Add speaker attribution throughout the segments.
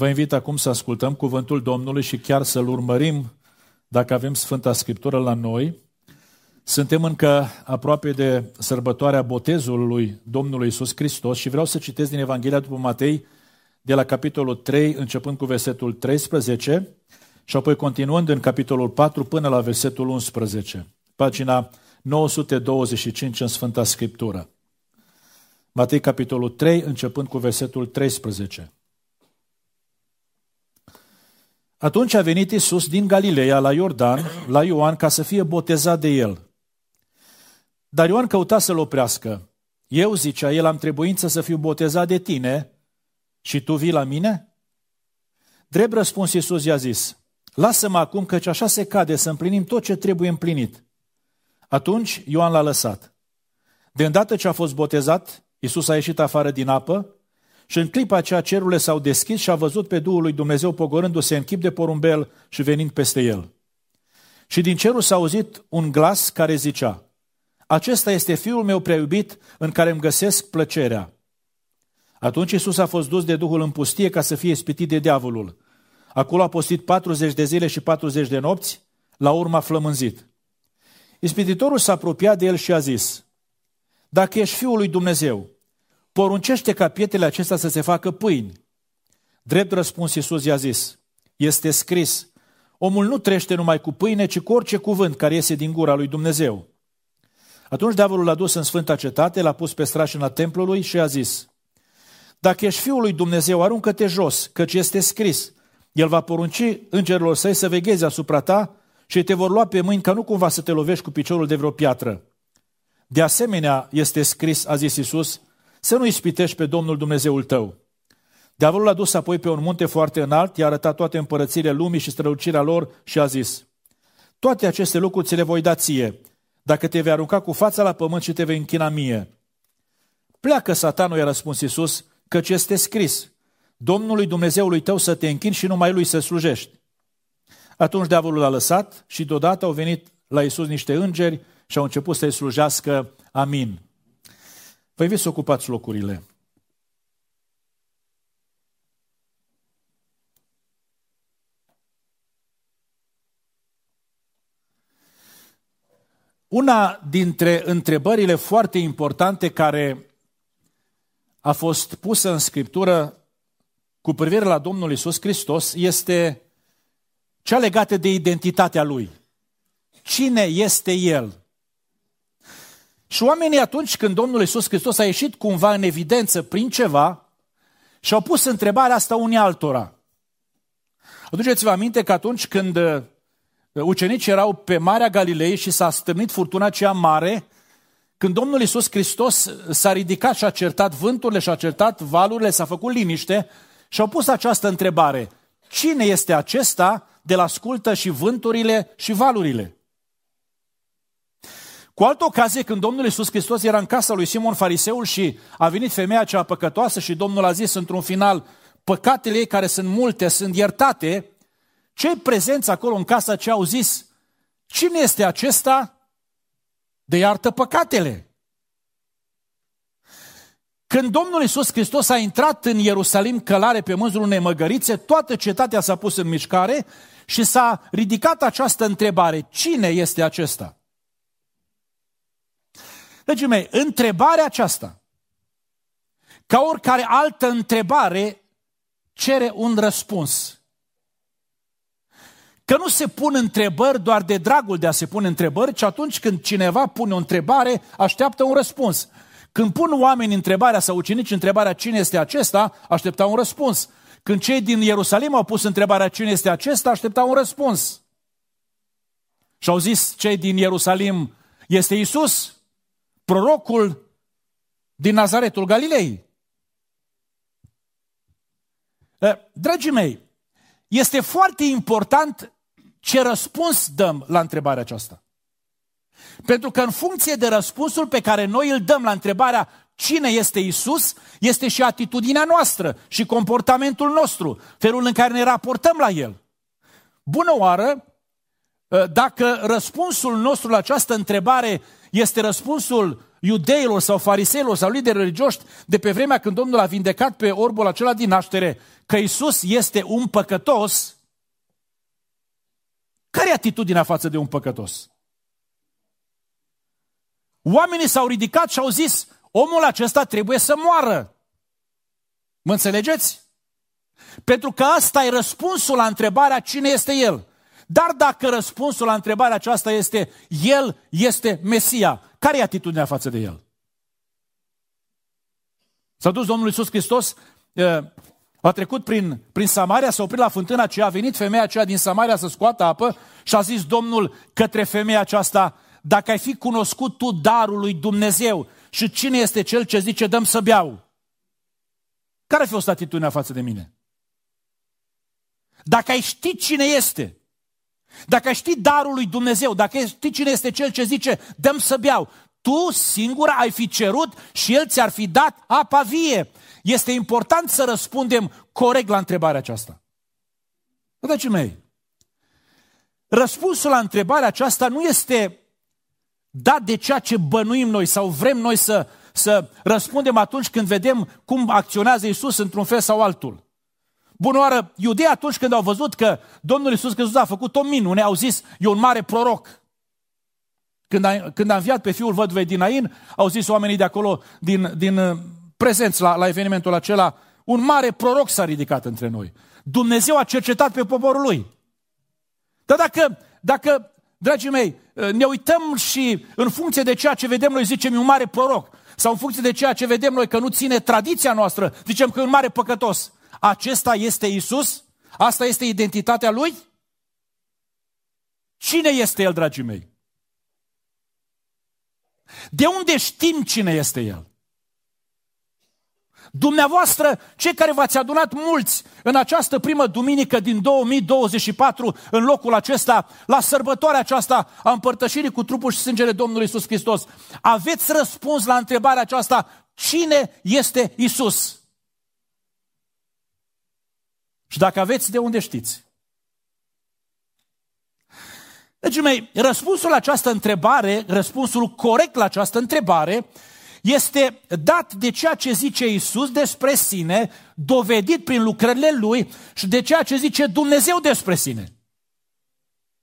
Speaker 1: Vă invit acum să ascultăm cuvântul Domnului și chiar să-l urmărim dacă avem Sfânta Scriptură la noi. Suntem încă aproape de sărbătoarea botezului Domnului Isus Hristos și vreau să citesc din Evanghelia după Matei de la capitolul 3, începând cu versetul 13 și apoi continuând în capitolul 4 până la versetul 11, pagina 925 în Sfânta Scriptură. Matei, capitolul 3, începând cu versetul 13. Atunci a venit Isus din Galileea la Iordan, la Ioan, ca să fie botezat de el. Dar Ioan căuta să-l oprească. Eu, zicea el, am trebuință să fiu botezat de tine și tu vii la mine? Drept răspuns Iisus i-a zis, lasă-mă acum căci așa se cade să împlinim tot ce trebuie împlinit. Atunci Ioan l-a lăsat. De îndată ce a fost botezat, Iisus a ieșit afară din apă și în clipa aceea cerurile s-au deschis și a văzut pe Duhul lui Dumnezeu pogorându-se în chip de porumbel și venind peste el. Și din cerul s-a auzit un glas care zicea, Acesta este Fiul meu preiubit în care îmi găsesc plăcerea. Atunci Iisus a fost dus de Duhul în pustie ca să fie ispitit de diavolul. Acolo a postit 40 de zile și 40 de nopți, la urmă a flămânzit. Ispititorul s-a apropiat de el și a zis, Dacă ești Fiul lui Dumnezeu, poruncește ca pietele acestea să se facă pâini. Drept răspuns Iisus i-a zis, este scris, omul nu trește numai cu pâine, ci cu orice cuvânt care iese din gura lui Dumnezeu. Atunci diavolul l-a dus în sfânta cetate, l-a pus pe strașina templului și a zis, Dacă ești fiul lui Dumnezeu, aruncă-te jos, căci este scris, el va porunci îngerilor săi să vegheze asupra ta și te vor lua pe mâini ca nu cumva să te lovești cu piciorul de vreo piatră. De asemenea, este scris, a zis Iisus, să nu ispitești pe Domnul Dumnezeul tău. Diavolul a dus apoi pe un munte foarte înalt, i-a arătat toate împărățirile lumii și strălucirea lor și a zis, toate aceste lucruri ți le voi da ție, dacă te vei arunca cu fața la pământ și te vei închina mie. Pleacă, satanul, i-a răspuns Iisus, căci este scris, Domnului Dumnezeului tău să te închini și numai lui să slujești. Atunci diavolul a lăsat și deodată au venit la Iisus niște îngeri și au început să-i slujească. Amin. Vă invit să ocupați locurile. Una dintre întrebările foarte importante care a fost pusă în Scriptură cu privire la Domnul Isus Hristos este cea legată de identitatea Lui. Cine este El? Și oamenii atunci când Domnul Iisus Hristos a ieșit cumva în evidență prin ceva și-au pus întrebarea asta unii altora. Aduceți-vă aminte că atunci când uh, ucenicii erau pe Marea Galilei și s-a stârnit furtuna cea mare, când Domnul Iisus Hristos s-a ridicat și a certat vânturile și a certat valurile, s-a făcut liniște și au pus această întrebare. Cine este acesta de la ascultă și vânturile și valurile? Cu altă ocazie, când Domnul Iisus Hristos era în casa lui Simon Fariseul și a venit femeia cea păcătoasă și Domnul a zis într-un final, păcatele ei care sunt multe sunt iertate, cei prezenți acolo în casa ce au zis, cine este acesta de iartă păcatele? Când Domnul Iisus Hristos a intrat în Ierusalim călare pe mânzul unei măgărițe, toată cetatea s-a pus în mișcare și s-a ridicat această întrebare, cine este acesta? Dragii mei, întrebarea aceasta, ca oricare altă întrebare, cere un răspuns. Că nu se pun întrebări doar de dragul de a se pune întrebări, ci atunci când cineva pune o întrebare, așteaptă un răspuns. Când pun oameni întrebarea sau ucenici întrebarea cine este acesta, aștepta un răspuns. Când cei din Ierusalim au pus întrebarea cine este acesta, aștepta un răspuns. Și au zis cei din Ierusalim, este Isus? Prorocul din Nazaretul Galilei. Dragii mei, este foarte important ce răspuns dăm la întrebarea aceasta. Pentru că în funcție de răspunsul pe care noi îl dăm la întrebarea cine este Isus, este și atitudinea noastră și comportamentul nostru, felul în care ne raportăm la El. Bună oară, dacă răspunsul nostru la această întrebare este răspunsul iudeilor sau fariseilor sau lideri religioși de pe vremea când Domnul a vindecat pe orbul acela din naștere că Isus este un păcătos, care e atitudinea față de un păcătos? Oamenii s-au ridicat și au zis, omul acesta trebuie să moară. Mă înțelegeți? Pentru că asta e răspunsul la întrebarea cine este El. Dar dacă răspunsul la întrebarea aceasta este El este Mesia, care e atitudinea față de El? S-a dus Domnul Iisus Hristos, a trecut prin, prin Samaria, s-a oprit la fântâna aceea, a venit femeia aceea din Samaria să scoată apă și a zis Domnul către femeia aceasta, dacă ai fi cunoscut tu darul lui Dumnezeu și cine este cel ce zice dăm să beau, care ar fi fost atitudinea față de mine? Dacă ai ști cine este, dacă ai ști darul lui Dumnezeu, dacă ai ști cine este cel ce zice dăm să beau, tu singur ai fi cerut și el ți-ar fi dat apa vie. Este important să răspundem corect la întrebarea aceasta. Dragii mei, răspunsul la întrebarea aceasta nu este dat de ceea ce bănuim noi sau vrem noi să, să răspundem atunci când vedem cum acționează Isus într-un fel sau altul. Bună oară, iudei atunci când au văzut că Domnul Isus Hristos a făcut o minune, au zis, e un mare proroc. Când a, când a înviat pe fiul văduvei din Ain, au zis oamenii de acolo, din, din uh, prezenți la, la evenimentul acela, un mare proroc s-a ridicat între noi. Dumnezeu a cercetat pe poporul lui. Dar dacă, dacă dragii mei, uh, ne uităm și în funcție de ceea ce vedem noi zicem e un mare proroc, sau în funcție de ceea ce vedem noi că nu ține tradiția noastră, zicem că e un mare păcătos. Acesta este Isus? Asta este identitatea Lui? Cine este El, dragii mei? De unde știm cine este El? Dumneavoastră, cei care v-ați adunat mulți în această primă duminică din 2024, în locul acesta, la sărbătoarea aceasta a împărtășirii cu trupul și sângele Domnului Isus Hristos, aveți răspuns la întrebarea aceasta, cine este Isus? Și dacă aveți, de unde știți? Dragii mei, răspunsul la această întrebare, răspunsul corect la această întrebare, este dat de ceea ce zice Isus despre sine, dovedit prin lucrările Lui și de ceea ce zice Dumnezeu despre sine.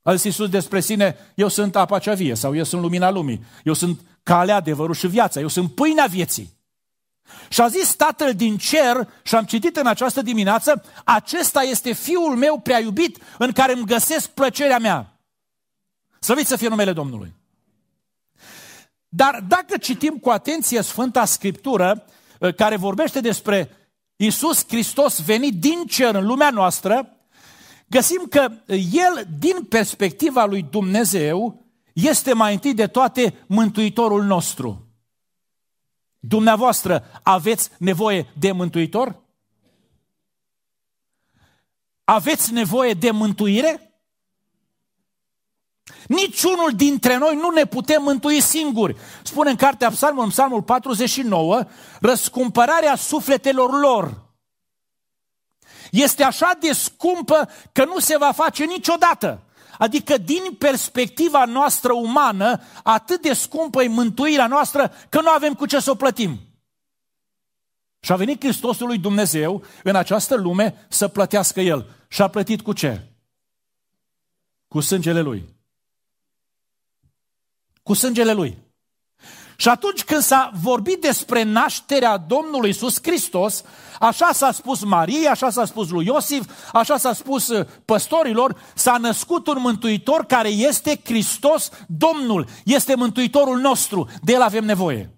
Speaker 1: A zis Iisus despre sine, eu sunt apa cea vie sau eu sunt lumina lumii, eu sunt calea, adevărul și viața, eu sunt pâinea vieții. Și a zis Tatăl din cer, și am citit în această dimineață, acesta este Fiul meu prea iubit, în care îmi găsesc plăcerea mea. Slăvit să fie numele Domnului. Dar dacă citim cu atenție Sfânta Scriptură, uh, care vorbește despre Isus Hristos venit din cer în lumea noastră, găsim că El, din perspectiva lui Dumnezeu, este mai întâi de toate Mântuitorul nostru. Dumneavoastră aveți nevoie de mântuitor? Aveți nevoie de mântuire? Niciunul dintre noi nu ne putem mântui singuri. Spune în cartea Psalmul, în Psalmul 49, răscumpărarea sufletelor lor este așa de scumpă că nu se va face niciodată. Adică din perspectiva noastră umană, atât de scumpă e mântuirea noastră că nu avem cu ce să o plătim. Și a venit Hristosul lui Dumnezeu în această lume să plătească El. Și a plătit cu ce? Cu sângele Lui. Cu sângele Lui. Și atunci când s-a vorbit despre nașterea Domnului Iisus Hristos, așa s-a spus Marie, așa s-a spus lui Iosif, așa s-a spus uh, păstorilor, s-a născut un mântuitor care este Hristos Domnul, este mântuitorul nostru, de el avem nevoie.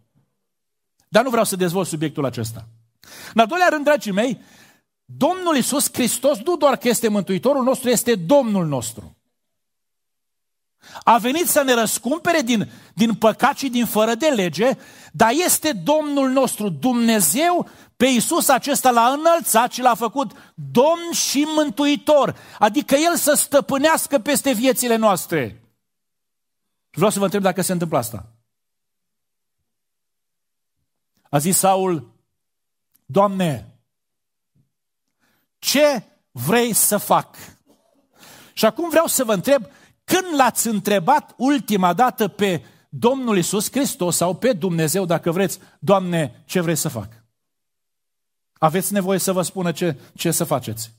Speaker 1: Dar nu vreau să dezvolt subiectul acesta. În al doilea rând, dragii mei, Domnul Iisus Hristos nu doar că este mântuitorul nostru, este Domnul nostru. A venit să ne răscumpere din, din păcat și din fără de lege, dar este Domnul nostru, Dumnezeu, pe Iisus acesta l-a înălțat și l-a făcut Domn și Mântuitor, adică El să stăpânească peste viețile noastre. Și vreau să vă întreb dacă se întâmplă asta. A zis Saul, Doamne, ce vrei să fac? Și acum vreau să vă întreb, când l-ați întrebat ultima dată pe Domnul Isus Hristos sau pe Dumnezeu, dacă vreți, Doamne, ce vreți să fac? Aveți nevoie să vă spună ce, ce să faceți.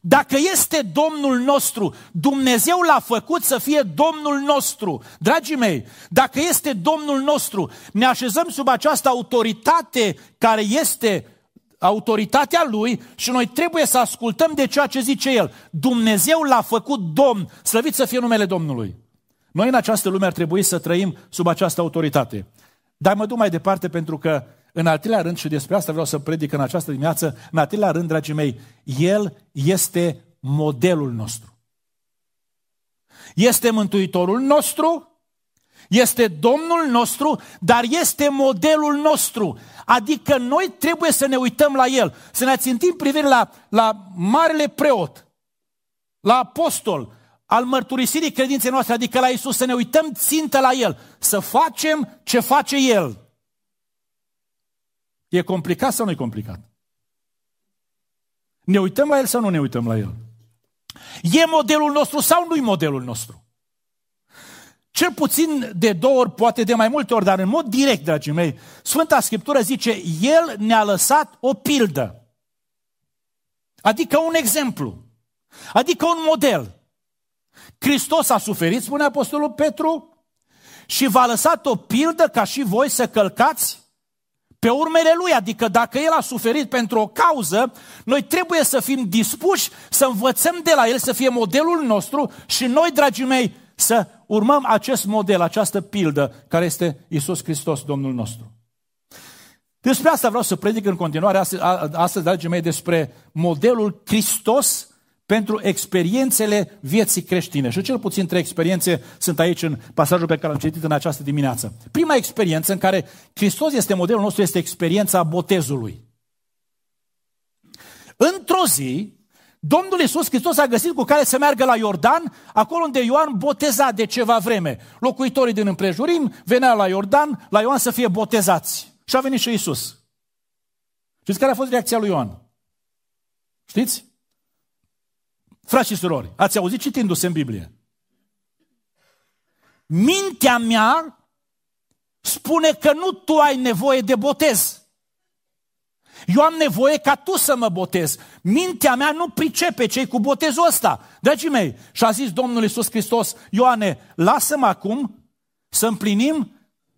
Speaker 1: Dacă este Domnul nostru, Dumnezeu l-a făcut să fie Domnul nostru. Dragii mei, dacă este Domnul nostru, ne așezăm sub această autoritate care este autoritatea Lui și noi trebuie să ascultăm de ceea ce zice El. Dumnezeu l-a făcut Domn, slăvit să fie numele Domnului. Noi în această lume ar trebui să trăim sub această autoritate. Dar mă duc mai departe pentru că în al treilea rând, și despre asta vreau să predic în această dimineață, în al treilea rând, dragii mei, El este modelul nostru. Este Mântuitorul nostru, este Domnul nostru, dar este modelul nostru. Adică noi trebuie să ne uităm la El, să ne țintim privire la, la Marele Preot, la Apostol, al mărturisirii credinței noastre, adică la Isus, să ne uităm țintă la El, să facem ce face El. E complicat sau nu e complicat? Ne uităm la el sau nu ne uităm la el? E modelul nostru sau nu e modelul nostru? Cel puțin de două ori, poate de mai multe ori, dar în mod direct, dragii mei, Sfânta Scriptură zice, El ne-a lăsat o pildă. Adică un exemplu. Adică un model. Hristos a suferit, spune Apostolul Petru, și v-a lăsat o pildă ca și voi să călcați pe urmele lui, adică dacă el a suferit pentru o cauză, noi trebuie să fim dispuși să învățăm de la el, să fie modelul nostru și noi, dragii mei, să urmăm acest model, această pildă care este Isus Hristos, Domnul nostru. Despre asta vreau să predic în continuare astăzi, astăzi dragii mei, despre modelul Hristos pentru experiențele vieții creștine. Și cel puțin trei experiențe sunt aici în pasajul pe care l-am citit în această dimineață. Prima experiență în care Hristos este modelul nostru este experiența botezului. Într-o zi, Domnul Iisus Hristos a găsit cu care să meargă la Iordan, acolo unde Ioan boteza de ceva vreme. Locuitorii din împrejurim veneau la Iordan, la Ioan să fie botezați. Și a venit și Iisus. Știți care a fost reacția lui Ioan? Știți? Frați și surori, ați auzit citindu-se în Biblie. Mintea mea spune că nu tu ai nevoie de botez. Eu am nevoie ca tu să mă botez. Mintea mea nu pricepe cei cu botezul ăsta. Dragii mei, și a zis Domnul Iisus Hristos, Ioane, lasă-mă acum să împlinim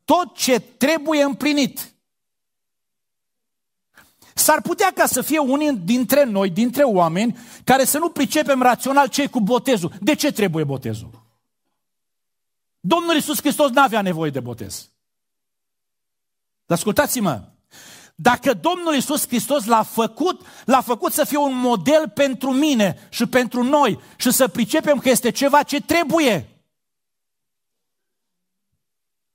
Speaker 1: tot ce trebuie împlinit. S-ar putea ca să fie unii dintre noi, dintre oameni, care să nu pricepem rațional ce cu botezul. De ce trebuie botezul? Domnul Iisus Hristos nu avea nevoie de botez. Dar ascultați-mă, dacă Domnul Iisus Hristos l-a făcut, l-a făcut să fie un model pentru mine și pentru noi și să pricepem că este ceva ce trebuie.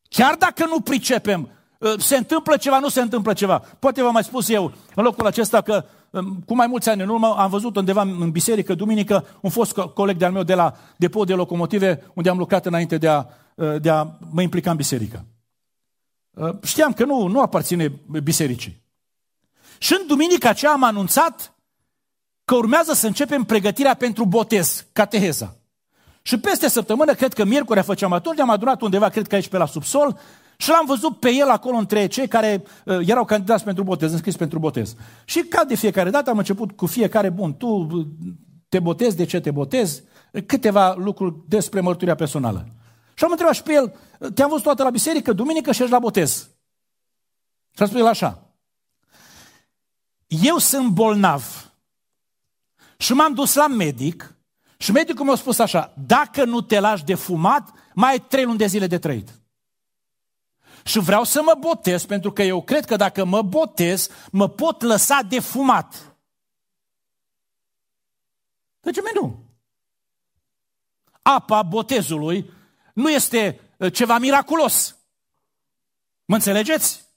Speaker 1: Chiar dacă nu pricepem, Ă, se întâmplă ceva, nu se întâmplă ceva. Poate v-am mai spus eu în locul acesta că ă, cu mai mulți ani în urmă am văzut undeva în biserică, duminică, un fost coleg de-al meu de la depot de locomotive, unde am lucrat înainte de a, ă, de a mă implica în biserică. Știam că nu, nu aparține bisericii. Și în duminica aceea am anunțat că urmează să începem pregătirea pentru botez, cateheza. Și peste săptămână, cred că miercurea făceam atunci, ne-am adunat undeva, cred că aici pe la subsol, și l-am văzut pe el acolo între cei care uh, erau candidați pentru botez, înscris pentru botez. Și ca de fiecare dată am început cu fiecare, bun, tu uh, te botezi, de ce te botezi? Câteva lucruri despre mărturia personală. Și am întrebat și pe el, te-am văzut toată la biserică, duminică și ești la botez. Și a spus el așa, eu sunt bolnav și m-am dus la medic și medicul mi-a spus așa, dacă nu te lași de fumat, mai ai trei luni de zile de trăit. Și vreau să mă botez pentru că eu cred că dacă mă botez, mă pot lăsa de fumat. Deci nu. Apa botezului nu este uh, ceva miraculos. Mă înțelegeți?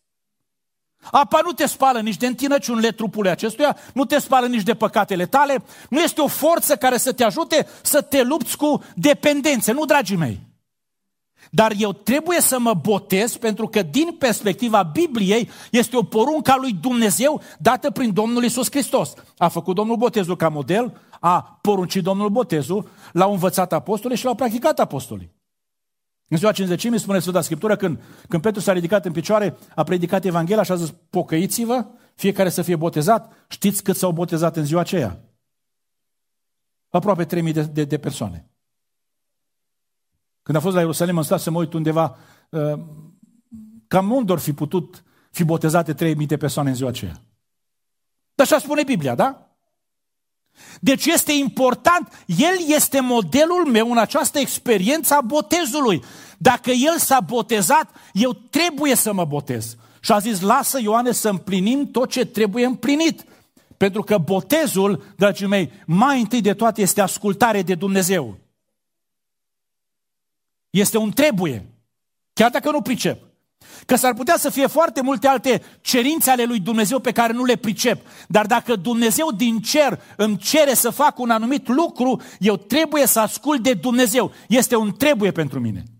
Speaker 1: Apa nu te spală nici de întinăciunile trupului acestuia, nu te spală nici de păcatele tale, nu este o forță care să te ajute să te lupți cu dependențe, nu, dragii mei. Dar eu trebuie să mă botez pentru că din perspectiva Bibliei este o poruncă a lui Dumnezeu dată prin Domnul Isus Hristos. A făcut Domnul botezul ca model, a poruncit Domnul botezul, l-au învățat apostolii și l-au practicat apostolii. În ziua cinzecimii spune Sfânta Scriptură, când, când Petru s-a ridicat în picioare, a predicat Evanghelia și a zis, pocăiți-vă, fiecare să fie botezat. Știți cât s-au botezat în ziua aceea? Aproape 3000 de, de, de persoane. Când a fost la Ierusalim, am stat să mă uit undeva, uh, cam unde ar fi putut fi botezate 3000 de persoane în ziua aceea. Dar așa spune Biblia, da? Deci este important, el este modelul meu în această experiență a botezului. Dacă el s-a botezat, eu trebuie să mă botez. Și a zis, lasă Ioane să împlinim tot ce trebuie împlinit. Pentru că botezul, dragii mei, mai întâi de toate este ascultare de Dumnezeu. Este un trebuie. Chiar dacă nu pricep. Că s-ar putea să fie foarte multe alte cerințe ale lui Dumnezeu pe care nu le pricep. Dar dacă Dumnezeu din cer îmi cere să fac un anumit lucru, eu trebuie să ascult de Dumnezeu. Este un trebuie pentru mine.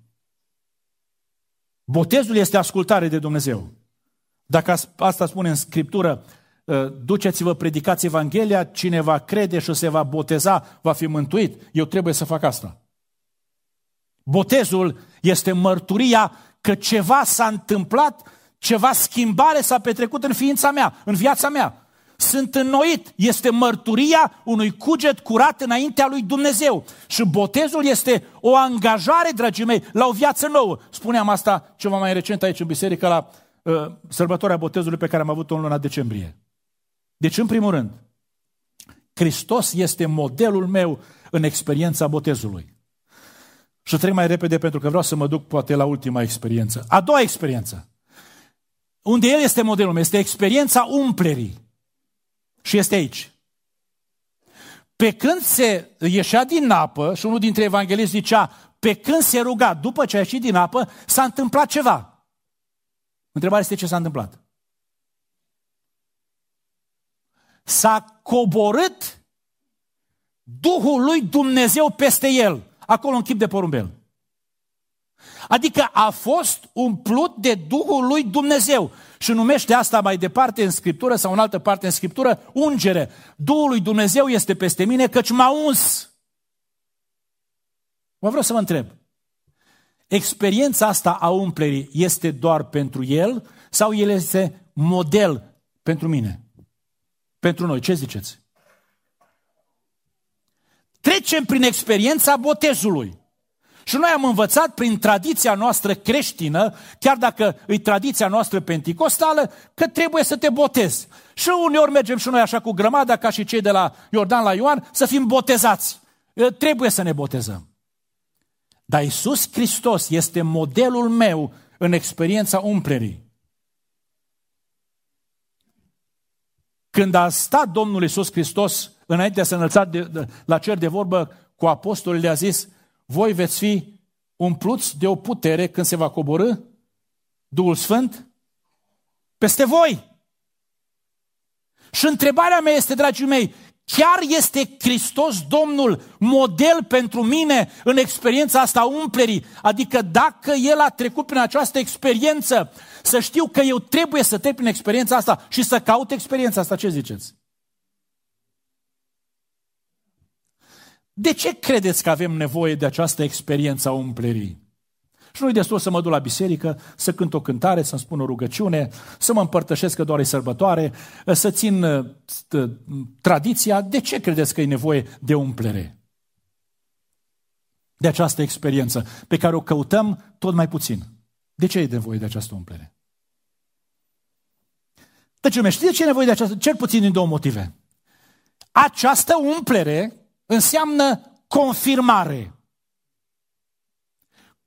Speaker 1: Botezul este ascultare de Dumnezeu. Dacă asta spune în Scriptură, ă, duceți-vă, predicați Evanghelia, cine va crede și se va boteza, va fi mântuit. Eu trebuie să fac asta. Botezul este mărturia că ceva s-a întâmplat, ceva schimbare s-a petrecut în ființa mea, în viața mea. Sunt înnoit, este mărturia unui cuget curat înaintea lui Dumnezeu. Și botezul este o angajare, dragii mei, la o viață nouă. Spuneam asta ceva mai recent aici în biserică la uh, sărbătoarea botezului pe care am avut-o în luna decembrie. Deci, în primul rând, Hristos este modelul meu în experiența botezului. Și trec mai repede pentru că vreau să mă duc poate la ultima experiență. A doua experiență. Unde el este modelul meu, este experiența umplerii. Și este aici. Pe când se ieșea din apă, și unul dintre evangeliști zicea, pe când se ruga, după ce a ieșit din apă, s-a întâmplat ceva. Întrebarea este ce s-a întâmplat. S-a coborât Duhul lui Dumnezeu peste el acolo în chip de porumbel. Adică a fost umplut de Duhul lui Dumnezeu. Și numește asta mai departe în Scriptură sau în altă parte în Scriptură ungere. Duhul lui Dumnezeu este peste mine căci m-a uns. Mă vreau să vă întreb. Experiența asta a umplerii este doar pentru el sau el este model pentru mine? Pentru noi, ce ziceți? Trecem prin experiența botezului. Și noi am învățat prin tradiția noastră creștină, chiar dacă e tradiția noastră penticostală, că trebuie să te botezi. Și uneori mergem și noi așa cu grămada, ca și cei de la Iordan la Ioan, să fim botezați. Trebuie să ne botezăm. Dar Isus Hristos este modelul meu în experiența umplerii. Când a stat Domnul Isus Hristos înainte să înălțat de, de, la cer de vorbă cu apostolii, le-a zis, voi veți fi umpluți de o putere când se va coborâ Duhul Sfânt peste voi. Și întrebarea mea este, dragii mei, chiar este Hristos Domnul model pentru mine în experiența asta umplerii? Adică dacă El a trecut prin această experiență, să știu că eu trebuie să trec prin experiența asta și să caut experiența asta, ce ziceți? De ce credeți că avem nevoie de această experiență a umplerii? Și nu-i destul să mă duc la biserică, să cânt o cântare, să-mi spun o rugăciune, să mă împărtășesc că doar e sărbătoare, să țin uh, tradiția. De ce credeți că e nevoie de umplere? De această experiență pe care o căutăm tot mai puțin. De ce e nevoie de această umplere? Deci, știți de ce e nevoie de această? Cel puțin din două motive. Această umplere înseamnă confirmare.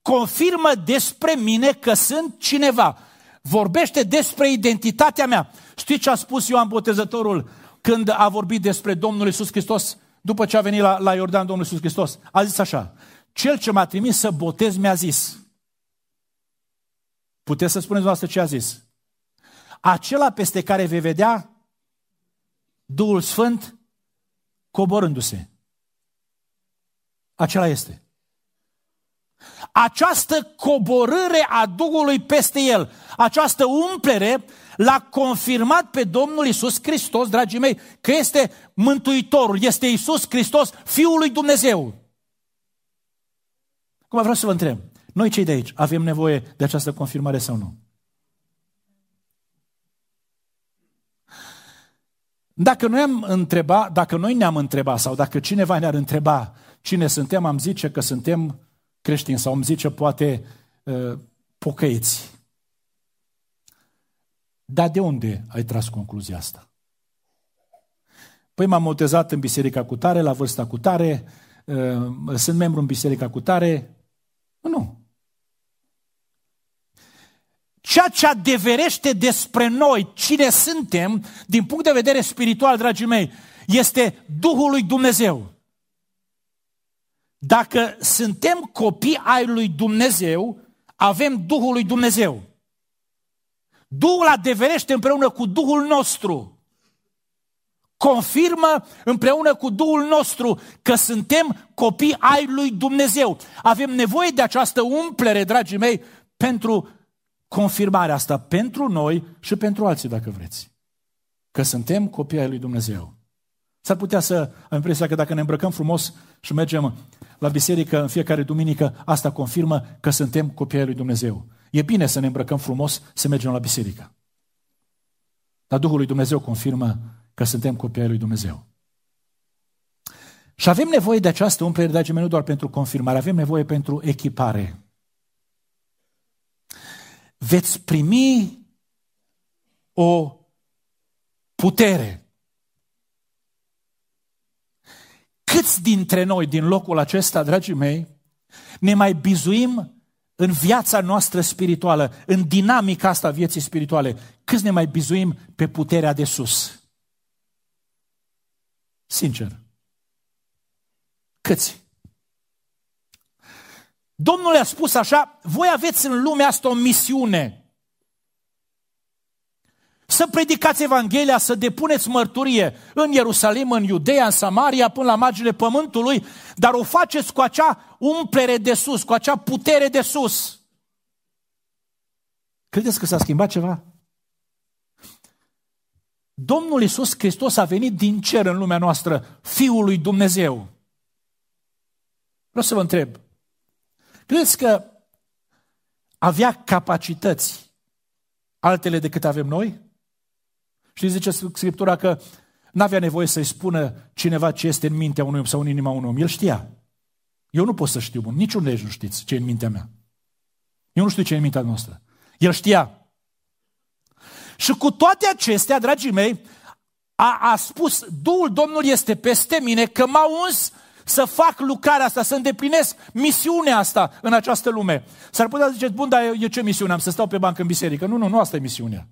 Speaker 1: Confirmă despre mine că sunt cineva. Vorbește despre identitatea mea. Știți ce a spus Ioan Botezătorul când a vorbit despre Domnul Isus Hristos după ce a venit la, la Iordan Domnul Isus Hristos? A zis așa, cel ce m-a trimis să botez mi-a zis. Puteți să spuneți noastră ce a zis? Acela peste care vei vedea Duhul Sfânt coborându-se. Acela este. Această coborâre a Duhului peste el, această umplere, l-a confirmat pe Domnul Isus Hristos, dragii mei, că este Mântuitorul, este Isus Hristos, Fiul lui Dumnezeu. Cum vreau să vă întreb, noi cei de aici avem nevoie de această confirmare sau nu? Dacă noi, am întreba, dacă noi ne-am întrebat sau dacă cineva ne-ar întreba cine suntem, am zice că suntem creștini sau am zice poate uh, pocăiți. Dar de unde ai tras concluzia asta? Păi m-am botezat în biserica cu tare, la vârsta cu tare, uh, sunt membru în biserica cu tare. Nu. Ceea ce adeverește despre noi, cine suntem, din punct de vedere spiritual, dragii mei, este Duhul lui Dumnezeu. Dacă suntem copii ai lui Dumnezeu, avem Duhul lui Dumnezeu. Duhul adeverește împreună cu Duhul nostru. Confirmă împreună cu Duhul nostru că suntem copii ai lui Dumnezeu. Avem nevoie de această umplere, dragii mei, pentru confirmarea asta pentru noi și pentru alții, dacă vreți. Că suntem copii ai lui Dumnezeu. S-ar putea să am impresia că dacă ne îmbrăcăm frumos și mergem la biserică în fiecare duminică, asta confirmă că suntem copii ai lui Dumnezeu. E bine să ne îmbrăcăm frumos, să mergem la biserică. Dar Duhul lui Dumnezeu confirmă că suntem copii ai lui Dumnezeu. Și avem nevoie de această umplere, dragii mei, nu doar pentru confirmare, avem nevoie pentru echipare veți primi o putere. Câți dintre noi din locul acesta, dragii mei, ne mai bizuim în viața noastră spirituală, în dinamica asta vieții spirituale, câți ne mai bizuim pe puterea de sus? Sincer. Câți? Domnul le-a spus așa, voi aveți în lumea asta o misiune. Să predicați Evanghelia, să depuneți mărturie în Ierusalim, în Iudeea, în Samaria, până la marginile pământului, dar o faceți cu acea umplere de sus, cu acea putere de sus. Credeți că s-a schimbat ceva? Domnul Iisus Hristos a venit din cer în lumea noastră, Fiul lui Dumnezeu. Vreau să vă întreb, Credeți că avea capacități altele decât avem noi? Și zice Scriptura că n-avea nevoie să-i spună cineva ce este în mintea unui om sau în inima unui om. El știa. Eu nu pot să știu, niciun lege nu știți ce e în mintea mea. Eu nu știu ce e în mintea noastră. El știa. Și cu toate acestea, dragii mei, a, a spus, Duhul Domnului este peste mine, că m-a uns să fac lucrarea asta, să îndeplinesc misiunea asta în această lume. S-ar putea zice, bun, dar eu ce misiune am? Să stau pe bancă în biserică? Nu, nu, nu asta e misiunea.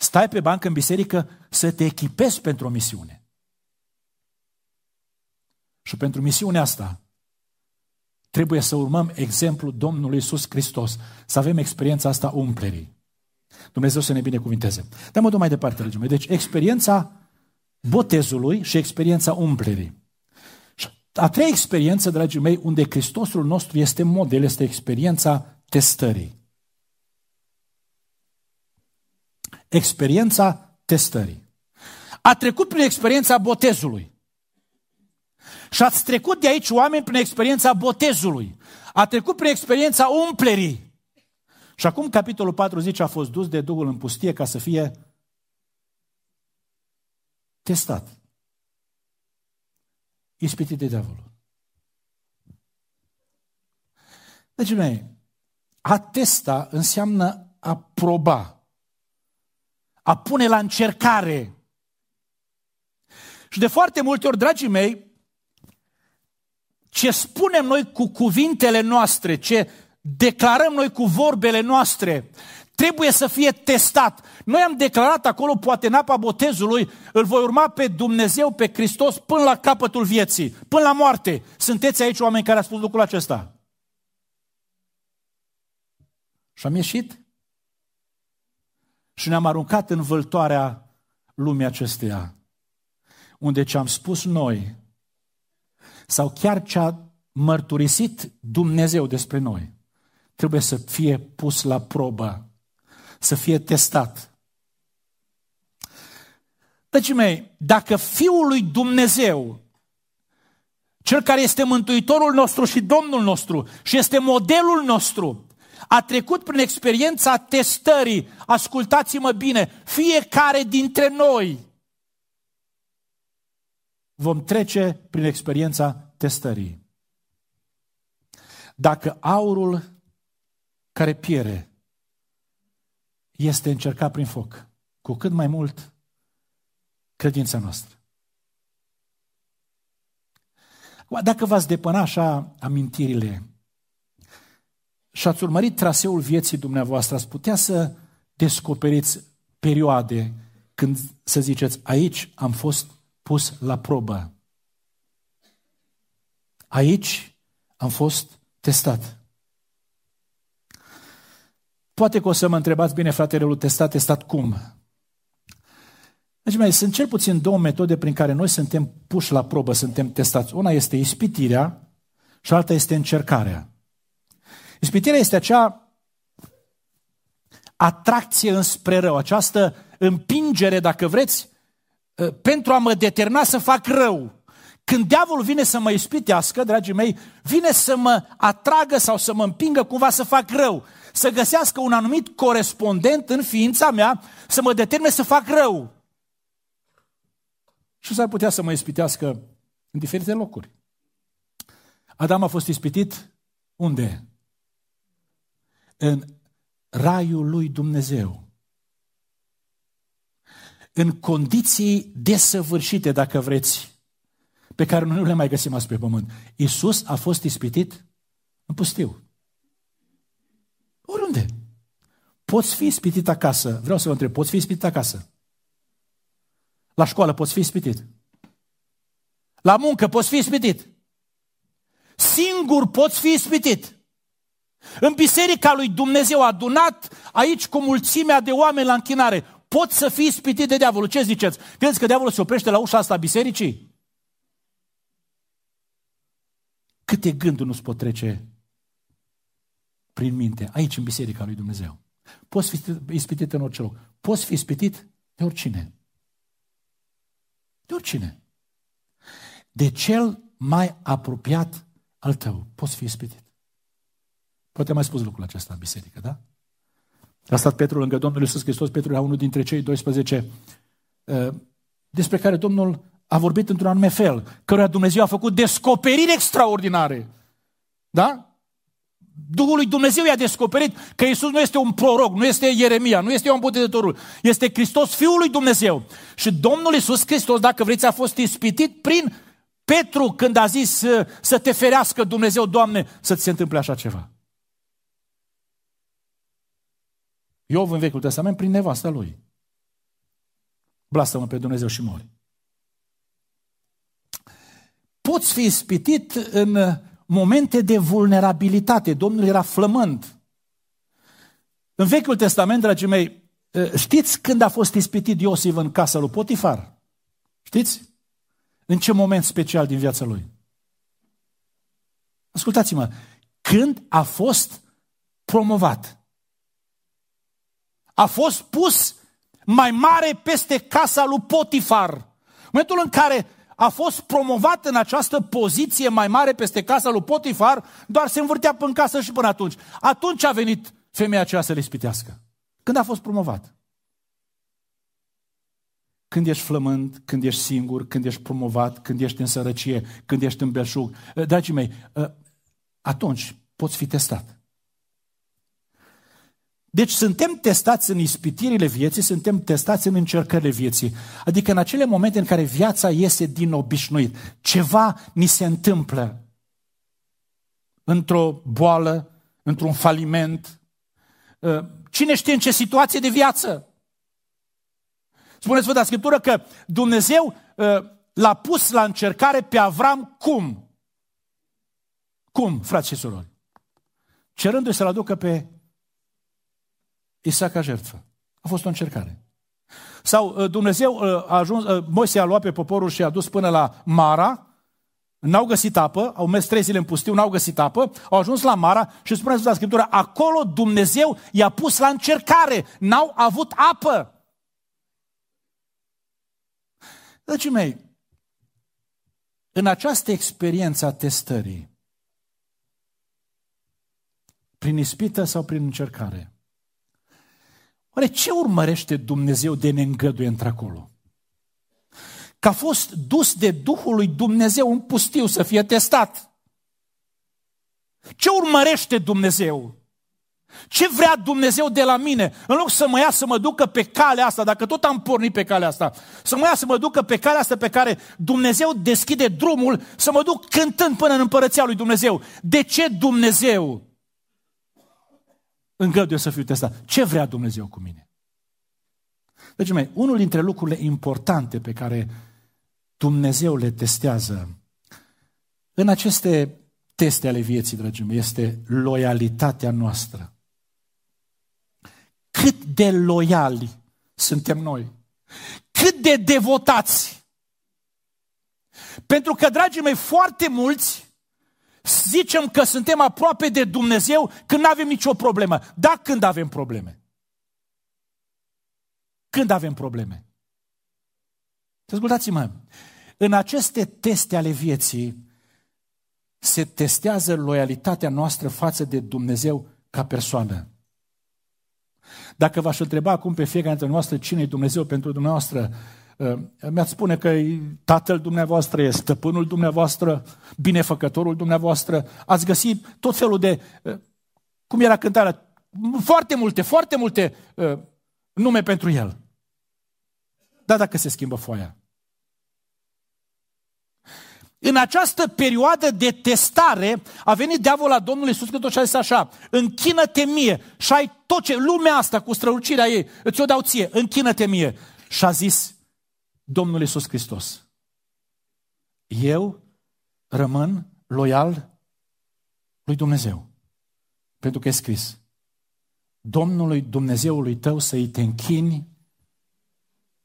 Speaker 1: Stai pe bancă în biserică să te echipezi pentru o misiune. Și pentru misiunea asta trebuie să urmăm exemplul Domnului Iisus Hristos, să avem experiența asta umplerii. Dumnezeu să ne binecuvinteze. Dar mă duc mai departe, dragii mei. Deci, experiența botezului și experiența umplerii. A treia experiență, dragii mei, unde Hristosul nostru este model, este experiența testării. Experiența testării. A trecut prin experiența botezului. Și ați trecut de aici oameni prin experiența botezului. A trecut prin experiența umplerii. Și acum capitolul 40 a fost dus de Duhul în pustie ca să fie testat. Ispitit de diavolul. Deci, mei, a testa înseamnă a proba, a pune la încercare. Și de foarte multe ori, dragii mei, ce spunem noi cu cuvintele noastre, ce declarăm noi cu vorbele noastre, trebuie să fie testat. Noi am declarat acolo, poate în apa botezului, îl voi urma pe Dumnezeu, pe Hristos, până la capătul vieții, până la moarte. Sunteți aici oameni care au spus lucrul acesta? Și am ieșit și ne-am aruncat în vâltoarea lumii acesteia, unde ce am spus noi, sau chiar ce a mărturisit Dumnezeu despre noi, trebuie să fie pus la probă să fie testat. Dragii mei, dacă Fiul lui Dumnezeu, cel care este Mântuitorul nostru și Domnul nostru și este modelul nostru, a trecut prin experiența testării. Ascultați-mă bine, fiecare dintre noi vom trece prin experiența testării. Dacă aurul care piere este încercat prin foc, cu cât mai mult credința noastră. Dacă v-ați depăna așa amintirile și ați urmărit traseul vieții dumneavoastră, ați putea să descoperiți perioade când să ziceți, aici am fost pus la probă. Aici am fost testat. Poate că o să mă întrebați, bine fratele, testat, testat cum? Deci mai sunt cel puțin două metode prin care noi suntem puși la probă, suntem testați. Una este ispitirea și alta este încercarea. Ispitirea este acea atracție înspre rău, această împingere, dacă vreți, ă, pentru a mă determina să fac rău. Când diavolul vine să mă ispitească, dragii mei, vine să mă atragă sau să mă împingă cumva să fac rău. Să găsească un anumit corespondent în ființa mea să mă determine să fac rău. Și s-ar putea să mă ispitească în diferite locuri. Adam a fost ispitit unde? În raiul lui Dumnezeu. În condiții desăvârșite, dacă vreți, pe care noi nu le mai găsim azi pe pământ. Iisus a fost ispitit în pustiu. Oriunde. Poți fi ispitit acasă. Vreau să vă întreb, poți fi ispitit acasă? La școală poți fi ispitit. La muncă poți fi ispitit. Singur poți fi ispitit. În biserica lui Dumnezeu adunat aici cu mulțimea de oameni la închinare, poți să fii ispitit de diavolul. Ce ziceți? Credeți că diavolul se oprește la ușa asta a bisericii? Câte gânduri nu-ți pot trece prin minte, aici în biserica lui Dumnezeu. Poți fi ispitit în orice loc. Poți fi ispitit de oricine. De oricine. De cel mai apropiat al tău. Poți fi ispitit. Poate am mai spus lucrul acesta în biserică, da? A stat Petru lângă Domnul Iisus Hristos, Petru era unul dintre cei 12 uh, despre care Domnul a vorbit într-un anume fel, căruia Dumnezeu a făcut descoperiri extraordinare. Da? Duhul lui Dumnezeu i-a descoperit că Isus nu este un proroc, nu este Ieremia, nu este un Botezătorul, este Hristos, Fiul lui Dumnezeu. Și Domnul Isus Hristos, dacă vreți, a fost ispitit prin Petru când a zis să, să te ferească Dumnezeu, Doamne, să ți se întâmple așa ceva. Iov în Vechiul Testament prin nevasta lui. Blastă-mă pe Dumnezeu și mori. Poți fi ispitit în momente de vulnerabilitate. Domnul era flământ. În Vechiul Testament, dragii mei, ă, știți când a fost ispitit Iosif în casa lui Potifar? Știți? În ce moment special din viața lui? Ascultați-mă, când a fost promovat. A fost pus mai mare peste casa lui Potifar. În momentul în care a fost promovat în această poziție mai mare peste casa lui Potifar, doar se învârtea până în casă și până atunci. Atunci a venit femeia aceea să le spitească. Când a fost promovat? Când ești flămând, când ești singur, când ești promovat, când ești în sărăcie, când ești în belșug. Dragii mei, atunci poți fi testat. Deci suntem testați în ispitirile vieții, suntem testați în încercările vieții. Adică în acele momente în care viața iese din obișnuit, ceva ni se întâmplă într-o boală, într-un faliment. Uh, cine știe în ce situație de viață? Spuneți Sfânta Scriptură că Dumnezeu uh, l-a pus la încercare pe Avram cum? Cum, frați și surori? Cerându-i să-l aducă pe Isaac ca jertfă. A fost o încercare. Sau uh, Dumnezeu uh, a ajuns, uh, Moise a luat pe poporul și a dus până la Mara, n-au găsit apă, au mers trei zile în pustiu, n-au găsit apă, au ajuns la Mara și spune Sfânta Scriptură, acolo Dumnezeu i-a pus la încercare, n-au avut apă. Dragii mei, în această experiență a testării, prin ispită sau prin încercare, oare ce urmărește Dumnezeu de ne îngăduie într-acolo? Că a fost dus de Duhul lui Dumnezeu în pustiu să fie testat. Ce urmărește Dumnezeu? Ce vrea Dumnezeu de la mine? În loc să mă ia să mă ducă pe calea asta, dacă tot am pornit pe calea asta, să mă ia să mă ducă pe calea asta pe care Dumnezeu deschide drumul, să mă duc cântând până în împărăția lui Dumnezeu. De ce Dumnezeu îngăduie să fiu testat? Ce vrea Dumnezeu cu mine? Deci, mai, unul dintre lucrurile importante pe care Dumnezeu le testează în aceste teste ale vieții, dragii mei, este loialitatea noastră cât de loiali suntem noi. Cât de devotați. Pentru că, dragii mei, foarte mulți zicem că suntem aproape de Dumnezeu când nu avem nicio problemă. Da, când avem probleme. Când avem probleme. Ascultați-mă, în aceste teste ale vieții se testează loialitatea noastră față de Dumnezeu ca persoană. Dacă v-aș întreba acum pe fiecare dintre noastre cine e Dumnezeu pentru dumneavoastră, uh, mi-ați spune că e tatăl dumneavoastră, e stăpânul dumneavoastră, binefăcătorul dumneavoastră, ați găsit tot felul de, uh, cum era cântarea, foarte multe, foarte multe uh, nume pentru el. Dar dacă se schimbă foaia. În această perioadă de testare a venit diavolul la Domnul Iisus Hristos și a zis așa, închină-te mie și ai tot ce, lumea asta cu strălucirea ei, îți o dau ție, închină-te mie. Și a zis Domnul Iisus Hristos, eu rămân loial lui Dumnezeu. Pentru că e scris, Domnului Dumnezeului tău să-i te închini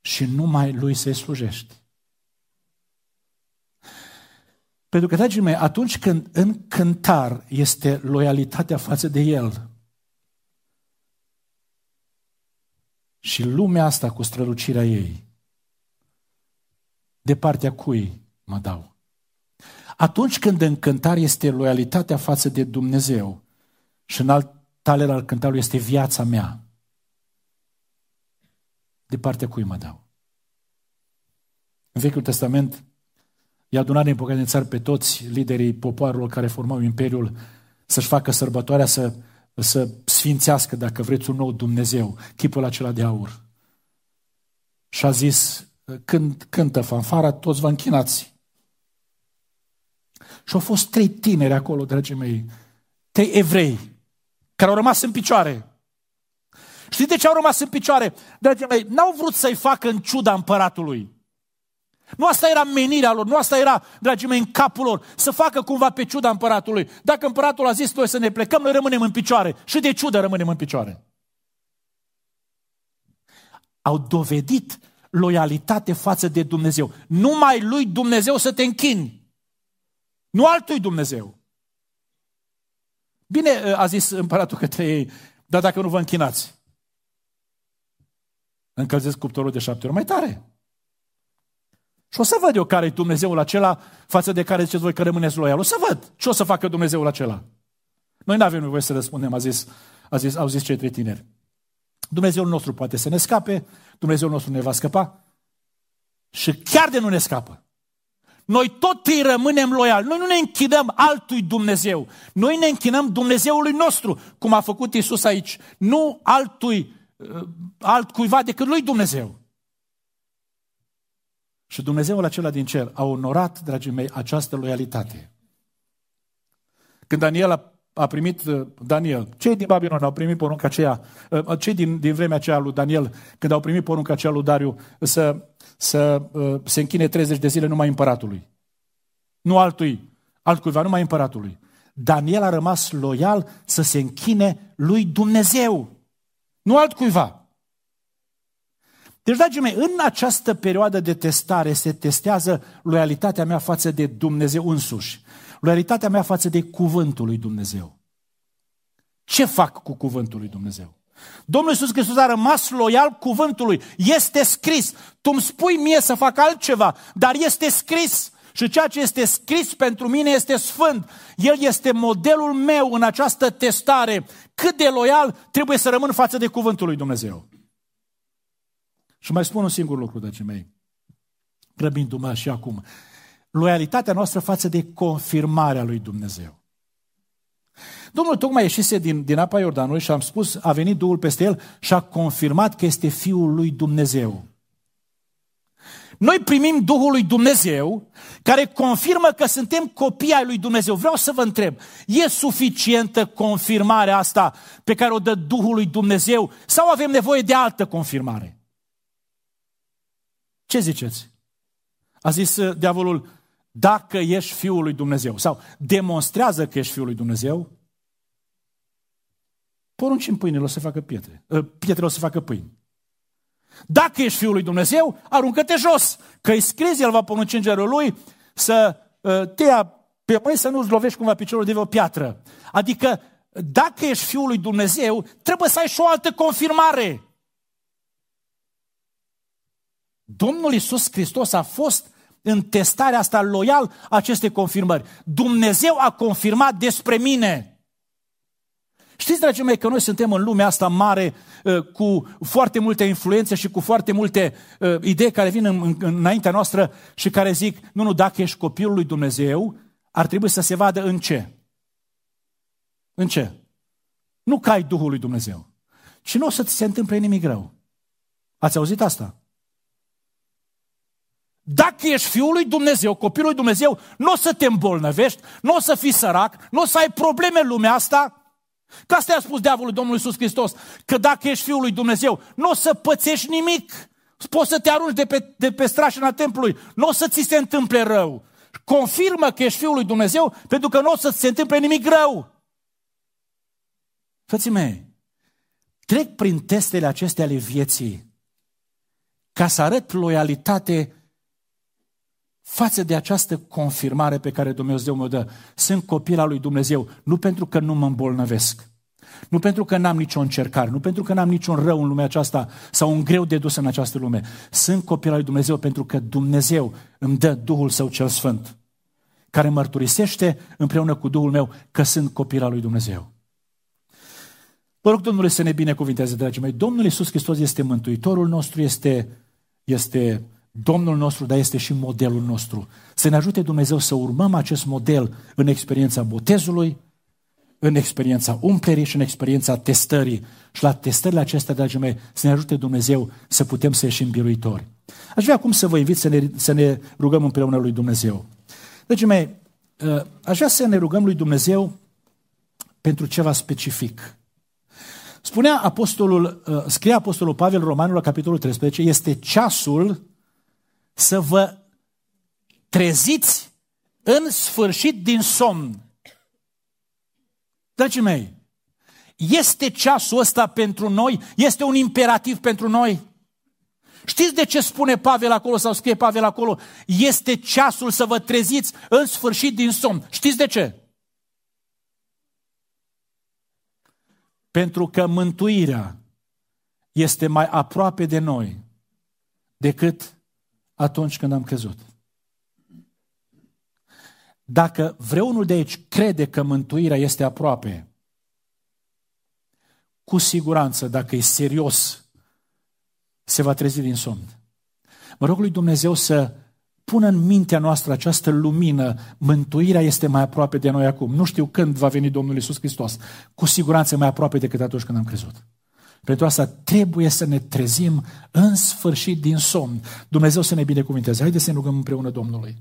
Speaker 1: și numai lui să-i slujești. Pentru că, dragii mei, atunci când în cântar este loialitatea față de El și lumea asta cu strălucirea ei, de partea cui mă dau? Atunci când în cântar este loialitatea față de Dumnezeu și în alt taler al cântarului este viața mea, de partea cui mă dau? În Vechiul Testament, I-a adunat din păcate în țară pe toți liderii popoarelor care formau Imperiul să-și facă sărbătoarea, să, să sfințească, dacă vreți, un nou Dumnezeu, chipul acela de aur. Și a zis, când cântă fanfara, toți vă închinați. Și au fost trei tineri acolo, dragii mei, trei evrei, care au rămas în picioare. Știți de ce au rămas în picioare? Dragii mei, n-au vrut să-i facă în ciuda împăratului. Nu asta era menirea lor, nu asta era, dragii mei, în capul lor, să facă cumva pe ciuda împăratului. Dacă împăratul a zis noi să ne plecăm, noi rămânem în picioare. Și de ciudă rămânem în picioare. Au dovedit loialitate față de Dumnezeu. Numai lui Dumnezeu să te închini. Nu altui Dumnezeu. Bine a zis împăratul către ei, dar dacă nu vă închinați, încălzesc cuptorul de șapte ori mai tare. Și o să văd eu care e Dumnezeul acela față de care ziceți voi că rămâneți loial. O să văd ce o să facă Dumnezeul acela. Noi nu avem nevoie să răspundem, a zis, a zis, au zis cei trei tineri. Dumnezeul nostru poate să ne scape, Dumnezeul nostru ne va scăpa și chiar de nu ne scapă. Noi tot îi rămânem loiali. Noi nu ne închinăm altui Dumnezeu. Noi ne închinăm Dumnezeului nostru, cum a făcut Isus aici. Nu altui, uh, altcuiva decât lui Dumnezeu. Și Dumnezeul acela din cer a onorat, dragii mei, această loialitate. Când Daniel a, a primit, uh, Daniel, cei din Babilon au primit porunca aceea, uh, cei din, din vremea aceea lui Daniel, când au primit porunca aceea lui Dariu, să, să uh, se închine 30 de zile numai împăratului. Nu altui, altcuiva, numai împăratului. Daniel a rămas loial să se închine lui Dumnezeu, nu altcuiva. Deci, dragii mei, în această perioadă de testare se testează loialitatea mea față de Dumnezeu însuși, loialitatea mea față de cuvântul lui Dumnezeu. Ce fac cu cuvântul lui Dumnezeu? Domnul Iisus Hristos a rămas loial cuvântului. Este scris. Tu îmi spui mie să fac altceva, dar este scris. și ceea ce este scris pentru mine este sfânt. El este modelul meu în această testare. Cât de loial trebuie să rămân față de cuvântul lui Dumnezeu. Și mai spun un singur lucru, dragii mei, grăbindu-mă și acum. Loialitatea noastră față de confirmarea lui Dumnezeu. Domnul tocmai ieșise din, din apa Iordanului și am spus, a venit Duhul peste el și a confirmat că este Fiul lui Dumnezeu. Noi primim Duhul lui Dumnezeu care confirmă că suntem copii ai lui Dumnezeu. Vreau să vă întreb, e suficientă confirmarea asta pe care o dă Duhul lui Dumnezeu sau avem nevoie de altă confirmare? Ce ziceți? A zis uh, diavolul, dacă ești Fiul lui Dumnezeu sau demonstrează că ești Fiul lui Dumnezeu, porunci în pâine o să facă pietre. Uh, pietrele o să facă pâini. Dacă ești Fiul lui Dumnezeu, aruncă-te jos, că îi scris, El va porunci îngerul lui să uh, te ia pe mâini să nu-ți lovești cumva piciorul de o piatră. Adică, dacă ești Fiul lui Dumnezeu, trebuie să ai și o altă confirmare. Domnul Isus Hristos a fost în testarea asta loial aceste confirmări. Dumnezeu a confirmat despre mine. Știți, dragii mei, că noi suntem în lumea asta mare uh, cu foarte multe influențe și cu foarte multe uh, idei care vin în, în, înaintea noastră și care zic, nu, nu, dacă ești copilul lui Dumnezeu, ar trebui să se vadă în ce? În ce? Nu că ai Duhul lui Dumnezeu. Și nu o să ți se întâmple nimic rău. Ați auzit asta? Dacă ești fiul lui Dumnezeu, copilul lui Dumnezeu, nu o să te îmbolnăvești, nu o să fii sărac, nu o să ai probleme în lumea asta, Că asta a spus diavolul Domnului Iisus Hristos, că dacă ești Fiul lui Dumnezeu, nu o să pățești nimic. Poți să te arunci de pe, de pe strașina templului, nu o să ți se întâmple rău. Confirmă că ești Fiul lui Dumnezeu, pentru că nu o să ți se întâmple nimic rău. Frații mei, trec prin testele acestea ale vieții ca să arăt loialitate față de această confirmare pe care Dumnezeu mă dă. Sunt copil al lui Dumnezeu, nu pentru că nu mă îmbolnăvesc, nu pentru că n-am nicio încercare, nu pentru că n-am niciun rău în lumea aceasta sau un greu de dus în această lume. Sunt copil al lui Dumnezeu pentru că Dumnezeu îmi dă Duhul Său cel Sfânt, care mărturisește împreună cu Duhul meu că sunt copil al lui Dumnezeu. Vă rog Domnule să ne binecuvinteze, dragii mei. Domnul Iisus Hristos este Mântuitorul nostru, este, este Domnul nostru, dar este și modelul nostru. Să ne ajute Dumnezeu să urmăm acest model în experiența botezului, în experiența umplerii și în experiența testării. Și la testările acestea, dragii mei, să ne ajute Dumnezeu să putem să ieșim biruitori. Aș vrea acum să vă invit să ne, să ne rugăm împreună lui Dumnezeu. Dragii mei, ă, aș vrea să ne rugăm lui Dumnezeu pentru ceva specific. Spunea apostolul, ă, scria apostolul Pavel Romanul la capitolul 13, este ceasul să vă treziți în sfârșit din somn. Dragii mei, este ceasul ăsta pentru noi? Este un imperativ pentru noi? Știți de ce spune Pavel acolo sau scrie Pavel acolo? Este ceasul să vă treziți în sfârșit din somn. Știți de ce? Pentru că mântuirea este mai aproape de noi decât atunci când am crezut. Dacă vreunul de aici crede că mântuirea este aproape, cu siguranță, dacă e serios, se va trezi din somn. Mă rog lui Dumnezeu să pună în mintea noastră această lumină, mântuirea este mai aproape de noi acum. Nu știu când va veni Domnul Isus Hristos. Cu siguranță mai aproape decât atunci când am crezut. Pentru asta trebuie să ne trezim în sfârșit din somn. Dumnezeu să ne binecuvinteze. Haideți să ne rugăm împreună Domnului.